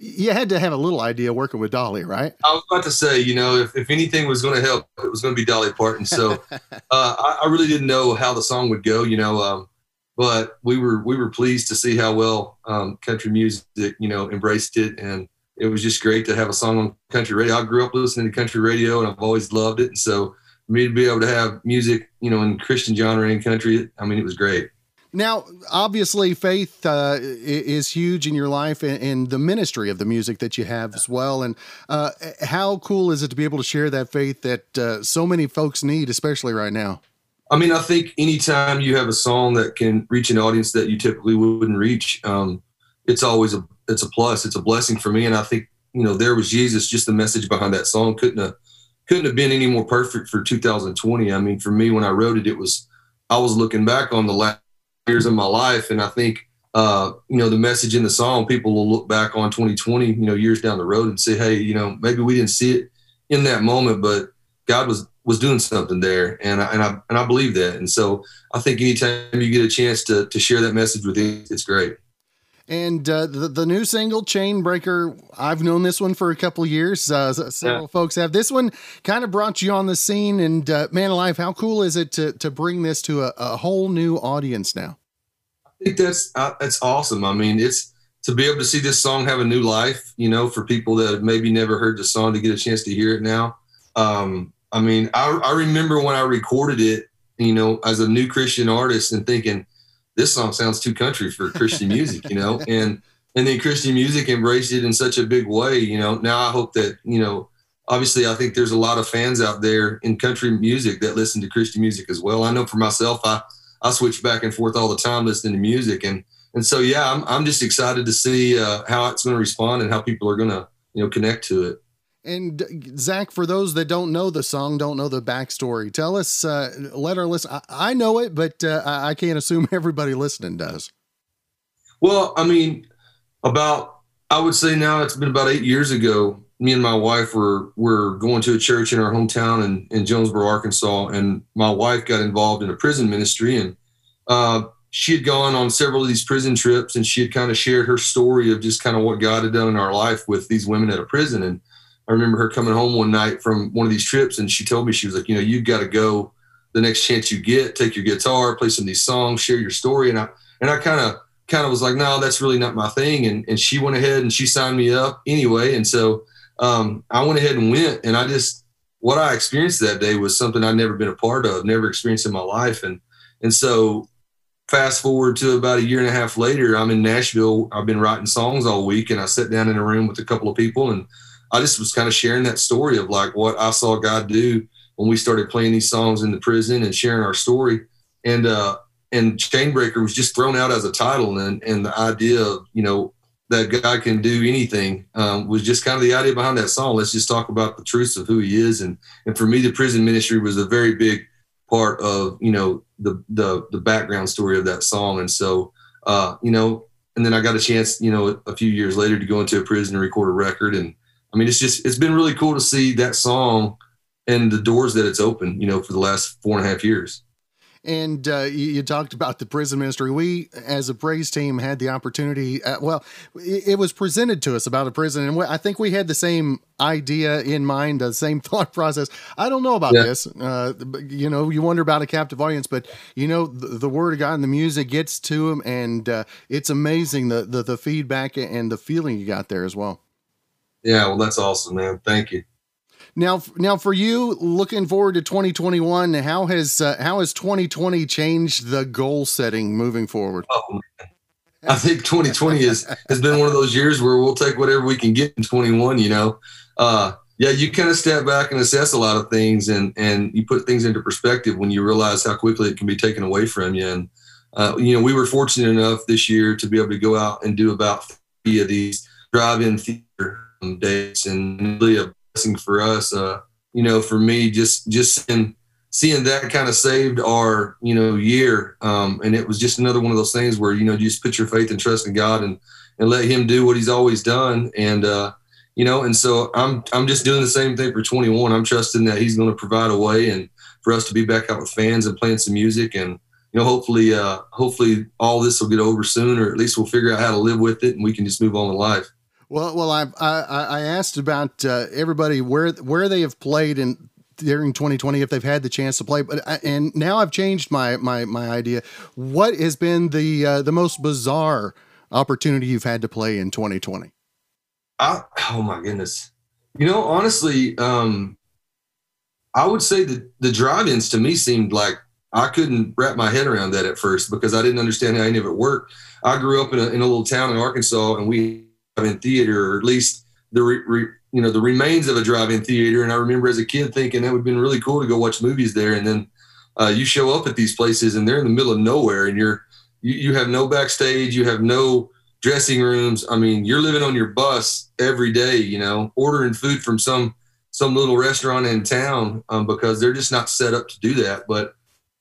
you had to have a little idea working with Dolly, right? I was about to say, you know, if, if anything was going to help, it was going to be Dolly Parton. So [laughs] uh, I, I, really didn't know how the song would go, you know, um, but we were we were pleased to see how well um, country music, you know, embraced it, and it was just great to have a song on country radio. I grew up listening to country radio, and I've always loved it. And so me to be able to have music, you know, in Christian genre and country, I mean, it was great. Now, obviously, faith uh, is huge in your life and, the ministry of the music that you have as well. And uh, how cool is it to be able to share that faith that uh, so many folks need, especially right now? I mean, I think anytime you have a song that can reach an audience that you typically wouldn't reach, um, it's always a it's a plus. It's a blessing for me. And I think you know there was Jesus. Just the message behind that song couldn't have couldn't have been any more perfect for 2020. I mean, for me, when I wrote it, it was I was looking back on the last years of my life. And I think, uh, you know, the message in the song, people will look back on 2020, you know, years down the road and say, hey, you know, maybe we didn't see it in that moment, but God was was doing something there, and I, and I and I believe that. And so I think anytime you get a chance to to share that message with you, it's great. And uh, the the new single "Chainbreaker," I've known this one for a couple years. Uh, several yeah. folks have. This one kind of brought you on the scene, and uh, man alive, how cool is it to to bring this to a, a whole new audience now? I think that's uh, that's awesome. I mean, it's to be able to see this song have a new life. You know, for people that have maybe never heard the song to get a chance to hear it now. Um, I mean, I, I remember when I recorded it. You know, as a new Christian artist, and thinking this song sounds too country for Christian [laughs] music. You know, and and then Christian music embraced it in such a big way. You know, now I hope that you know obviously I think there's a lot of fans out there in country music that listen to Christian music as well. I know for myself, I I switch back and forth all the time listening to music, and and so yeah, I'm I'm just excited to see uh, how it's going to respond and how people are going to you know connect to it. And Zach, for those that don't know the song, don't know the backstory, tell us, uh, let our listen. I, I know it, but uh, I can't assume [laughs] everybody listening does. Well, I mean, about I would say now it's been about eight years ago me and my wife were were going to a church in our hometown in, in Jonesboro, Arkansas, and my wife got involved in a prison ministry, and uh, she had gone on several of these prison trips, and she had kind of shared her story of just kind of what God had done in our life with these women at a prison. And I remember her coming home one night from one of these trips, and she told me she was like, you know, you've got to go the next chance you get, take your guitar, play some of these songs, share your story, and I and I kind of kind of was like, no, that's really not my thing, and and she went ahead and she signed me up anyway, and so um, I went ahead and went, and I just what I experienced that day was something I'd never been a part of, never experienced in my life, and and so fast forward to about a year and a half later, I'm in Nashville. I've been writing songs all week, and I sat down in a room with a couple of people, and I just was kind of sharing that story of like what I saw God do when we started playing these songs in the prison and sharing our story, and uh, and Chainbreaker was just thrown out as a title, and and the idea of you know that God can do anything um, was just kind of the idea behind that song. Let's just talk about the truths of who He is, and and for me, the prison ministry was a very big part of you know the the the background story of that song, and so uh, you know, and then I got a chance, you know, a few years later to go into a prison and record a record, and I mean, it's just it's been really cool to see that song and the doors that it's opened, you know, for the last four and a half years. And uh, you, you, talked about the prison ministry. We, as a praise team, had the opportunity. Uh, well, it, it, was presented to us about a prison, and I think we had the same idea in mind, the same [laughs] thought process. I don't know about yeah. this. Uh, you know, you wonder about a captive audience, but you know, the, the word of God and the music gets to them, and uh, it's amazing the, the the feedback and the feeling you got there as well. Yeah, well, that's awesome, man. Thank you. Now, now for you, looking forward to 2021, how has uh, how has 2020 changed the goal setting moving forward? Oh, I think 2020 is has been one of those years where we'll take whatever we can get in 21. You know, uh, yeah, you kind of step back and assess a lot of things, and and you put things into perspective when you realize how quickly it can be taken away from you. And uh, you know, we were fortunate enough this year to be able to go out and do about three of these drive-in theater dates, and really a blessing for us. Uh, you know, for me, just just seeing, seeing that kind of saved our you know year, um, and it was just another one of those things where you know you just put your faith and trust in God and and let Him do what He's always done, and uh, you know, and so I'm I'm just doing the same thing for 21. I'm trusting that He's going to provide a way and for us to be back out with fans and playing some music and you know, hopefully, uh, hopefully all this will get over soon, or at least we'll figure out how to live with it, and we can just move on with life. Well, well, I I, I asked about uh, everybody where where they have played in during 2020 if they've had the chance to play, but I, and now I've changed my my my idea. What has been the uh, the most bizarre opportunity you've had to play in 2020? I, oh my goodness, you know, honestly, um, I would say that the drive-ins to me seemed like I couldn't wrap my head around that at first because I didn't understand how any of it worked. I grew up in a, in a little town in Arkansas, and we in theater, or at least the re, re, you know the remains of a drive-in theater. And I remember as a kid thinking that would have been really cool to go watch movies there. And then uh, you show up at these places and they're in the middle of nowhere, and you're you, you have no backstage, you have no dressing rooms. I mean, you're living on your bus every day. You know, ordering food from some some little restaurant in town um, because they're just not set up to do that. But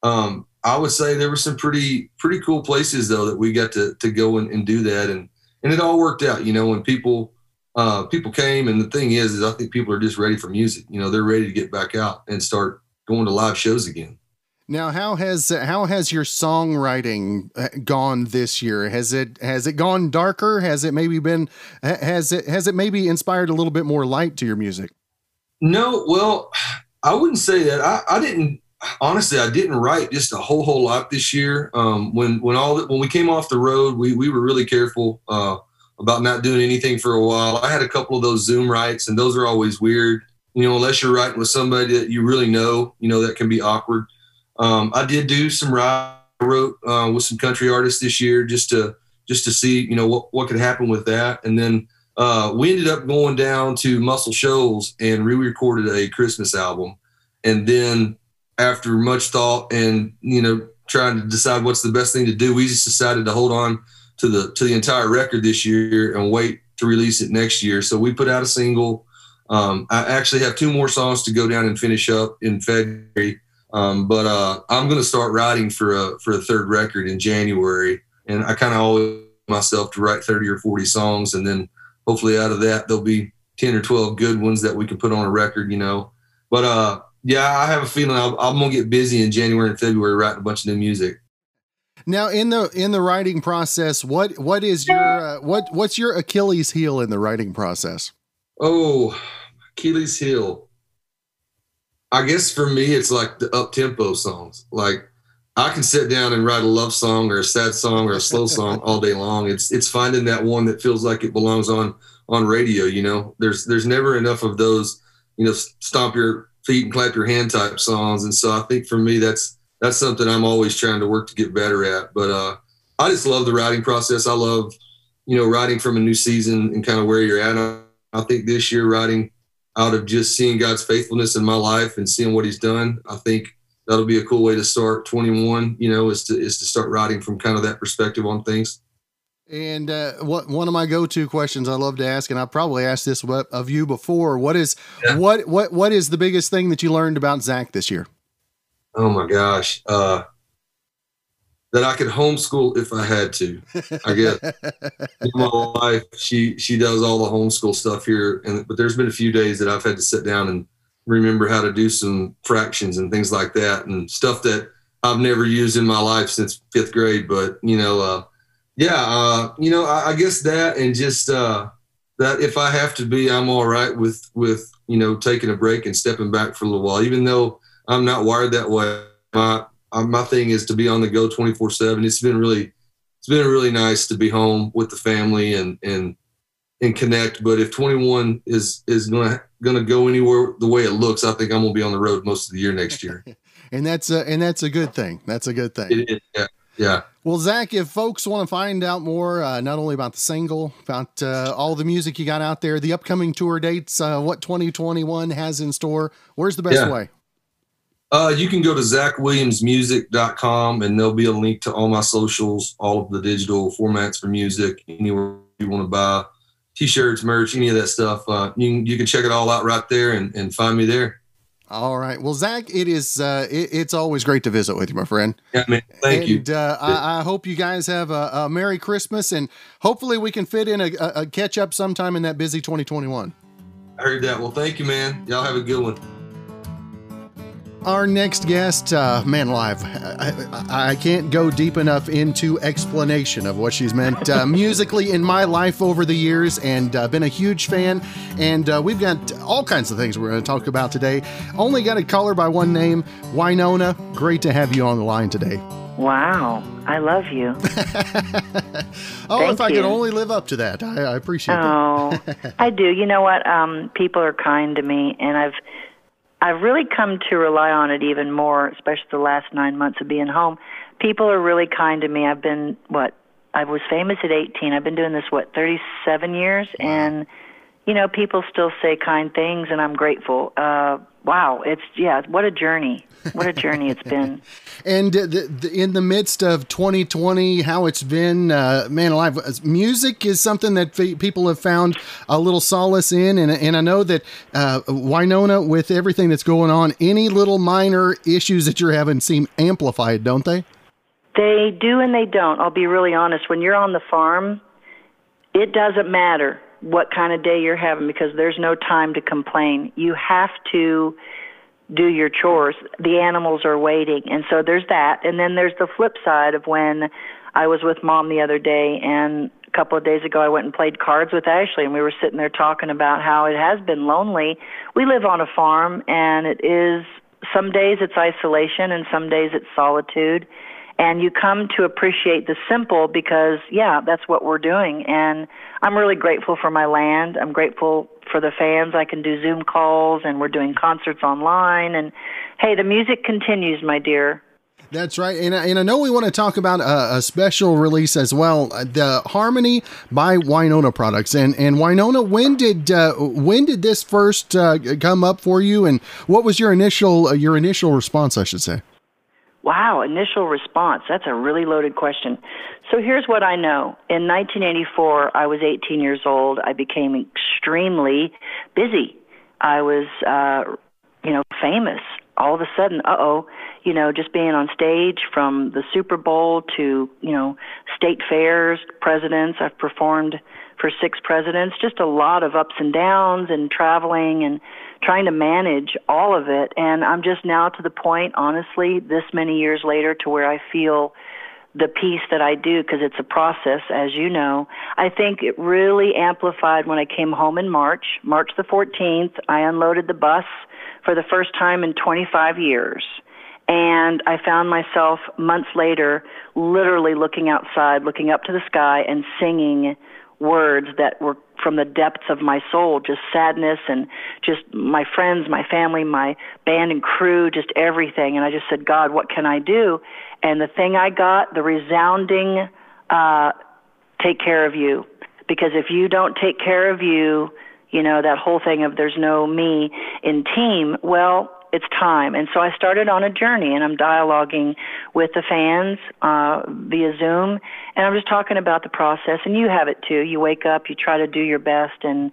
um, I would say there were some pretty pretty cool places though that we got to to go and, and do that and and it all worked out. You know, when people uh, people came, and the thing is, is I think people are just ready for music. You know, they're ready to get back out and start going to live shows again. Now, how has how has your songwriting uh, gone this year? Has it has it gone darker? Has it maybe been has it has it maybe inspired a little bit more light to your music? No, well, I wouldn't say that. I, I didn't honestly, I didn't write just a whole whole lot this year. Um, when when all the, when we came off the road, we we were really careful uh, about not doing anything for a while. I had a couple of those Zoom writes, and those are always weird. You know, unless you're writing with somebody that you really know, you know that can be awkward. Um, I did do some write. Wrote uh, with some country artists this year just to just to see you know what what could happen with that, and then. Uh, we ended up going down to Muscle Shoals and re-recorded a Christmas album, and then after much thought and you know trying to decide what's the best thing to do, we just decided to hold on to the to the entire record this year and wait to release it next year. So we put out a single. Um, I actually have two more songs to go down and finish up in February. Um, but uh, I'm going to start writing for a for a third record in January, and I kind of always myself to write 30 or 40 songs, and then hopefully out of that there'll be 10 or 12 good ones that we can put on a record, you know. But uh, yeah, I have a feeling i am gonna get busy in January and February writing a bunch of new music. Now, in the in the writing process, what what is your uh, what what's your Achilles heel in the writing process? Oh, Achilles heel. I guess for me, it's like the up tempo songs. Like I can sit down and write a love song or a sad song or a slow song [laughs] all day long. It's it's finding that one that feels like it belongs on on radio. You know, there's there's never enough of those. You know, stomp your feet and clap your hand type songs. And so I think for me, that's that's something I'm always trying to work to get better at. But uh, I just love the writing process. I love, you know, writing from a new season and kind of where you're at. I think this year writing out of just seeing God's faithfulness in my life and seeing what He's done, I think that'll be a cool way to start 21. You know, is to is to start writing from kind of that perspective on things. And uh, what one of my go-to questions I love to ask, and I probably asked this of you before. What is yeah. what what what is the biggest thing that you learned about Zach this year? Oh my gosh, uh, that I could homeschool if I had to. I guess my wife she she does all the homeschool stuff here, and but there's been a few days that I've had to sit down and remember how to do some fractions and things like that, and stuff that I've never used in my life since fifth grade. But you know, uh, yeah, uh, you know, I, I, guess that and just uh, that if I have to be, I'm all right with with you know taking a break and stepping back for a little while, even though I'm not wired that way. My my thing is to be on the go 24 seven. It's been really it's been really nice to be home with the family and and and connect. But if 21 is is gonna gonna go anywhere the way it looks, I think I'm gonna be on the road most of the year next year. [laughs] and that's a, and that's a good thing. That's a good thing. It, it, yeah. Yeah. Well, Zach, if folks want to find out more, uh, not only about the single, about uh, all the music you got out there, the upcoming tour dates, uh, what 2021 has in store, where's the best yeah. way? Uh, you can go to zachwilliamsmusic.com and there'll be a link to all my socials, all of the digital formats for music, anywhere you want to buy t-shirts, merch, any of that stuff. Uh, you, can, you can check it all out right there and, and find me there. All right. Well, Zach, it is uh, it, it's always great to visit with you, my friend. Yeah, man. Thank and, you. Uh, I, I, hope you guys have a, a, Merry Christmas, and hopefully we can fit in a, a catch up sometime in that busy 2021. I heard that. Well, thank you, man. Y'all have a good one. Our next guest, uh, man, live. I, I, can't go deep enough into explanation of what she's meant uh, [laughs] musically in my life over the years, and uh, been a huge fan. And uh, we've got all kinds of things we're going to talk about today. Only got to call her by one name, Wynonna. Great to have you on the line today. Wow, I love you. [laughs] oh, Thank if I you. could only live up to that, I, I appreciate oh, that. [laughs] Oh, I do. You know what? Um, people are kind to me, and I've I've really come to rely on it even more, especially the last nine months of being home. People are really kind to me. I've been what I was famous at 18. I've been doing this what 37 years, and you know people still say kind things, and I'm grateful. Uh, wow, it's yeah, what a journey. What a journey it's been. [laughs] and the, the, in the midst of 2020, how it's been, uh, man alive, uh, music is something that people have found a little solace in. And, and I know that uh, Wynonna, with everything that's going on, any little minor issues that you're having seem amplified, don't they? They do and they don't. I'll be really honest. When you're on the farm, it doesn't matter what kind of day you're having because there's no time to complain. You have to do your chores. The animals are waiting. And so there's that. And then there's the flip side of when I was with mom the other day and a couple of days ago I went and played cards with Ashley and we were sitting there talking about how it has been lonely. We live on a farm and it is some days it's isolation and some days it's solitude and you come to appreciate the simple because yeah that's what we're doing and i'm really grateful for my land i'm grateful for the fans i can do zoom calls and we're doing concerts online and hey the music continues my dear that's right, and, and I know we want to talk about a, a special release as well, uh, the Harmony by Wynonna Products. And and Wynonna, when did uh, when did this first uh, come up for you, and what was your initial uh, your initial response? I should say. Wow, initial response. That's a really loaded question. So here's what I know. In 1984, I was 18 years old. I became extremely busy. I was, uh, you know, famous. All of a sudden, uh oh, you know, just being on stage from the Super Bowl to, you know, state fairs, presidents. I've performed for six presidents, just a lot of ups and downs and traveling and trying to manage all of it. And I'm just now to the point, honestly, this many years later, to where I feel the peace that I do because it's a process, as you know. I think it really amplified when I came home in March, March the 14th. I unloaded the bus for the first time in 25 years. And I found myself months later literally looking outside, looking up to the sky, and singing words that were from the depths of my soul, just sadness and just my friends, my family, my band and crew, just everything. And I just said, God, what can I do? And the thing I got, the resounding, uh, take care of you. Because if you don't take care of you, you know, that whole thing of there's no me in team, well, it's time. And so I started on a journey, and I'm dialoguing with the fans uh, via Zoom, and I'm just talking about the process. And you have it too. You wake up, you try to do your best, and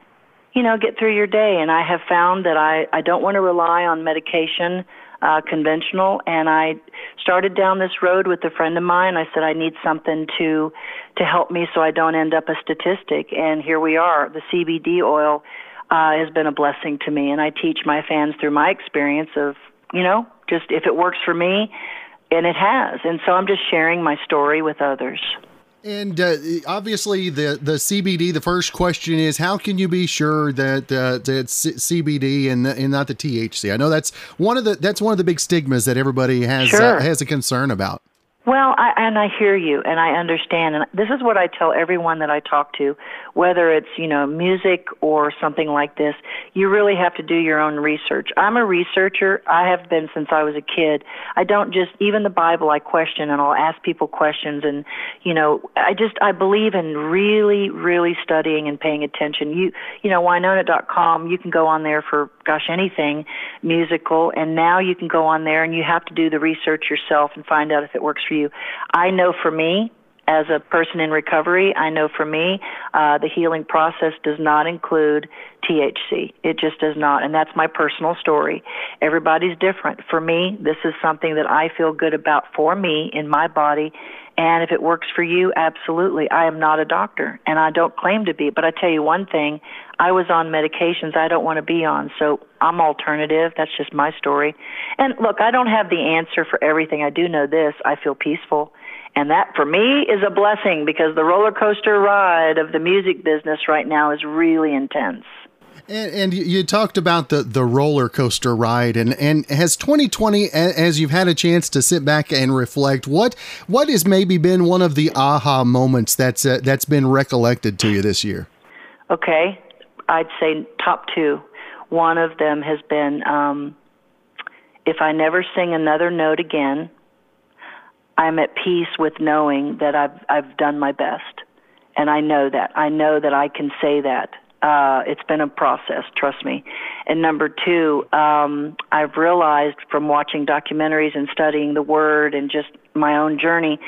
you know, get through your day. And I have found that I I don't want to rely on medication. Uh, conventional, and I started down this road with a friend of mine. I said I need something to to help me so I don't end up a statistic. And here we are. The CBD oil uh, has been a blessing to me. And I teach my fans through my experience of, you know, just if it works for me, and it has. And so I'm just sharing my story with others. And uh, obviously, the the CBD. The first question is, how can you be sure that uh, that it's CBD and and not the THC? I know that's one of the that's one of the big stigmas that everybody has uh, Sure. uh, has a concern about. Well, I, and I hear you, and I understand, and this is what I tell everyone that I talk to, whether it's you know music or something like this. You really have to do your own research. I'm a researcher. I have been since I was a kid. I don't just even the Bible I question, and I'll ask people questions, and you know I just I believe in really, really studying and paying attention. You you know Wynonna.com. You can go on there for gosh anything musical, and now you can go on there and you have to do the research yourself and find out if it works for you. I know for me, as a person in recovery, I know for me, uh, the healing process does not include THC. It just does not. And that's my personal story. Everybody's different. For me, this is something that I feel good about for me in my body. And if it works for you, absolutely. I am not a doctor and I don't claim to be. But I tell you one thing, I was on medications I don't want to be on. So I'm alternative. That's just my story. And look, I don't have the answer for everything. I do know this. I feel peaceful. And that for me is a blessing because the roller coaster ride of the music business right now is really intense. And, and you, talked about the, the roller coaster ride, and, and has 2020, as you've had a chance to sit back and reflect, what what has maybe been one of the aha moments that's uh, that's been recollected to you this year? Okay, I'd say top two. One of them has been um, if I never sing another note again, I'm at peace with knowing that I've I've done my best, and I know that. I know that I can say that. Uh, it's been a process, trust me. And number two, um, I've realized from watching documentaries and studying the Word and just my own journey,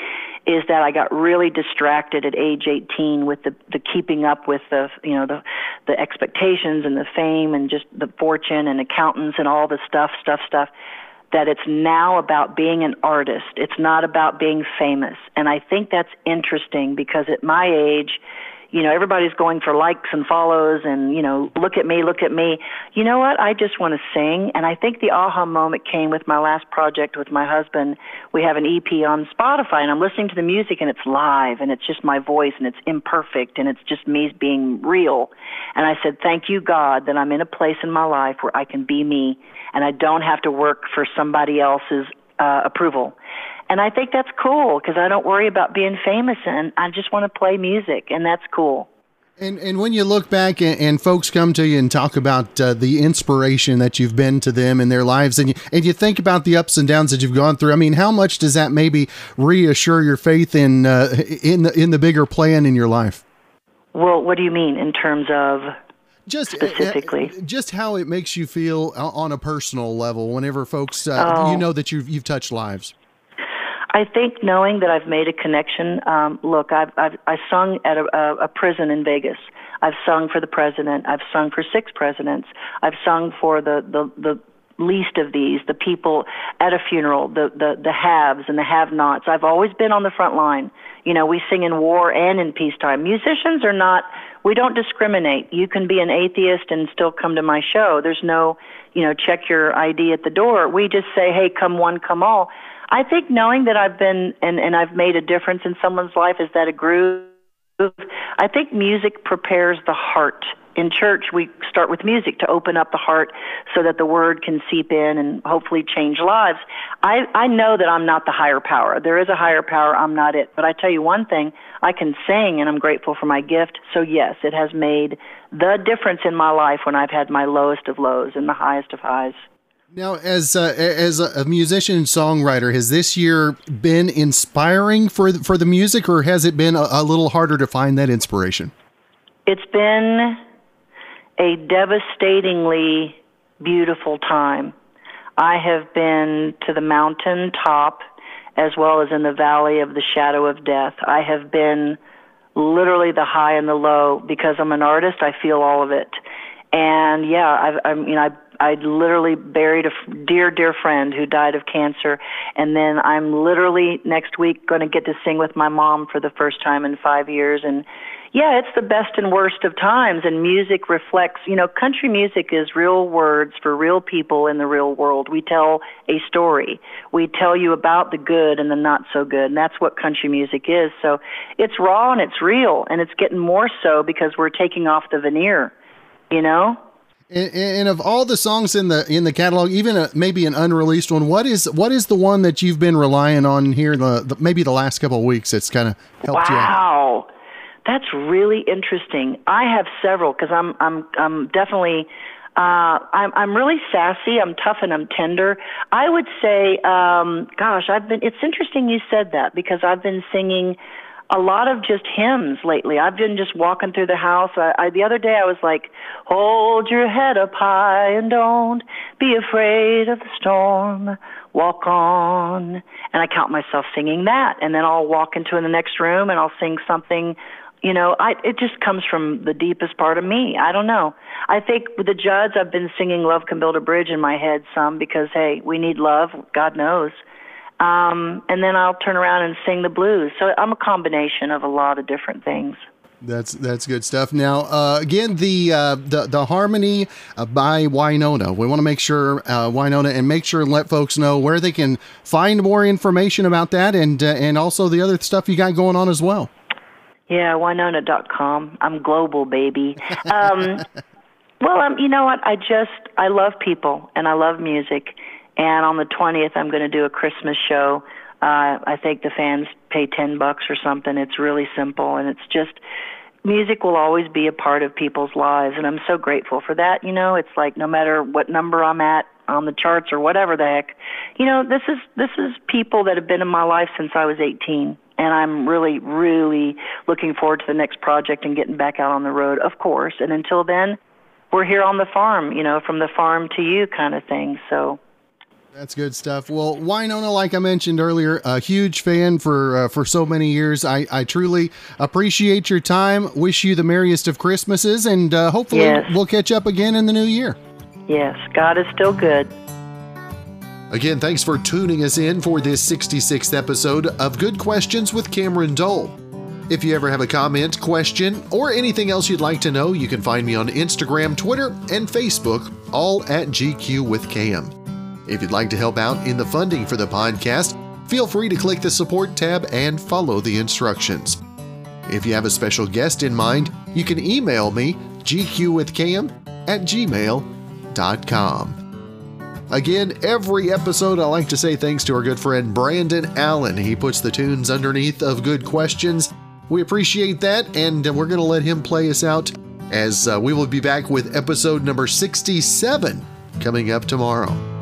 is that I got really distracted at age 18 with the the keeping up with the you know the the expectations and the fame and just the fortune and accountants and all the stuff stuff stuff that it's now about being an artist. It's not about being famous. And I think that's interesting because at my age, you know, everybody's going for likes and follows and, you know, look at me, look at me. You know what? I just want to sing. And I think the aha moment came with my last project with my husband. We have an EP on Spotify and I'm listening to the music and it's live and it's just my voice and it's imperfect and it's just me being real. And I said, thank you, God, that I'm in a place in my life where I can be me and I don't have to work for somebody else's uh, approval. And I think that's cool because I don't worry about being famous and I just want to play music and that's cool. And and when you look back and, and folks come to you and talk about uh, the inspiration that you've been to them in their lives, and you, and you think about the ups and downs that you've gone through, I mean, how much does that maybe reassure your faith in uh, in the in the bigger plan in your life? Well, what do you mean in terms of Just uh, Specifically. just how it makes you feel on a personal level whenever folks uh, Oh. you know that you've you've touched lives. I think knowing that I've made a connection. Um, look, I've, I've I've sung at a, a, a prison in Vegas. I've sung for the president. I've sung for six presidents. I've sung for the the the least of these, the people at a funeral, the the the haves and the have-nots. I've always been on the front line. You know, we sing in war and in peacetime. Musicians are not. We don't discriminate. You can be an atheist and still come to my show. There's no, you know, check your ID at the door. We just say, hey, come one, come all. I think knowing that I've been and, and I've made a difference in someone's life is that a groove. I think music prepares the heart. In church, we start with music to open up the heart so that the word can seep in and hopefully change lives. I, I know that I'm not the higher power. There is a higher power. I'm not it. But I tell you one thing, I can sing and I'm grateful for my gift. So yes, it has made the difference in my life when I've had my lowest of lows and the highest of highs. Now, as as a musician and songwriter, has this year been inspiring for for the music, or has it been a, a little harder to find that inspiration? It's been a devastatingly beautiful time. I have been to the mountain top as well as in the valley of the shadow of death. I have been literally the high and the low because I'm an artist. I feel all of it. And yeah, I've, I mean, I I literally buried a dear, dear friend who died of cancer, and then I'm literally next week going to get to sing with my mom for the first time in five years. And yeah, it's the best and worst of times, and music reflects, you know, country music is real words for real people in the real world. We tell a story. We tell you about the good and the not so good, and that's what country music is. So it's raw and it's real, and it's getting more so because we're taking off the veneer, you know? And, and, of all the songs in the in the catalog, even a, maybe an unreleased one, what is what is the one that you've been relying on here? The, the maybe the last couple of weeks that's kind of helped wow. you. Wow, that's really interesting. I have several because I'm I'm I'm definitely uh, I'm I'm really sassy. I'm tough and I'm tender. I would say, um, gosh, I've been. It's interesting you said that because I've been singing a lot of just hymns lately. I've been just walking through the house. I, I the other day I was like, "Hold your head up high and don't be afraid of the storm. Walk on." And I count myself singing that, and then I'll walk into the next room and I'll sing something. You know, I it just comes from the deepest part of me. I don't know. I think with the Judds, I've been singing "Love Can Build a Bridge" in my head some because hey, we need love. God knows um, and then I'll turn around and sing the blues. So I'm a combination of a lot of different things. That's that's good stuff. Now, uh, again, the uh, the the harmony uh, by Wynonna. We want to make sure uh, Wynonna and make sure and let folks know where they can find more information about that, and uh, and also the other stuff you got going on as well. Yeah, Wynonna.com. I'm global, baby. Um, [laughs] well, um, you know what? I just I love people and I love music, and on the 20th, I'm going to do a Christmas show. Uh, I think the fans pay 10 bucks or something. It's really simple, and it's just music will always be a part of people's lives, and I'm so grateful for that. You know, it's like no matter what number I'm at on the charts or whatever the heck, you know, this is this is people that have been in my life since I was 18 and I'm really, really looking forward to the next project and getting back out on the road, of course. And until then, we're here on the farm, you know, from the farm to you kind of thing. So that's good stuff. Well, Wynonna, like I mentioned earlier, a huge fan for uh, for so many years. I, I truly appreciate your time. Wish you the merriest of Christmases, and uh, hopefully yes. we'll catch up again in the new year. Yes, God is still good. Again, thanks for tuning us in for this 66th episode of Good Questions with Cameron Dole. If you ever have a comment, question, or anything else you'd like to know, you can find me on Instagram, Twitter, and Facebook, all at GQ with Cam. If you'd like to help out in the funding for the podcast, feel free to click the support tab and follow the instructions. If you have a special guest in mind, you can email me, gqwithcam at gmail.com. Again, every episode I like to say thanks to our good friend Brandon Allen. He puts the tunes underneath of good questions. We appreciate that, and we're going to let him play us out as uh, we will be back with episode number 67 coming up tomorrow.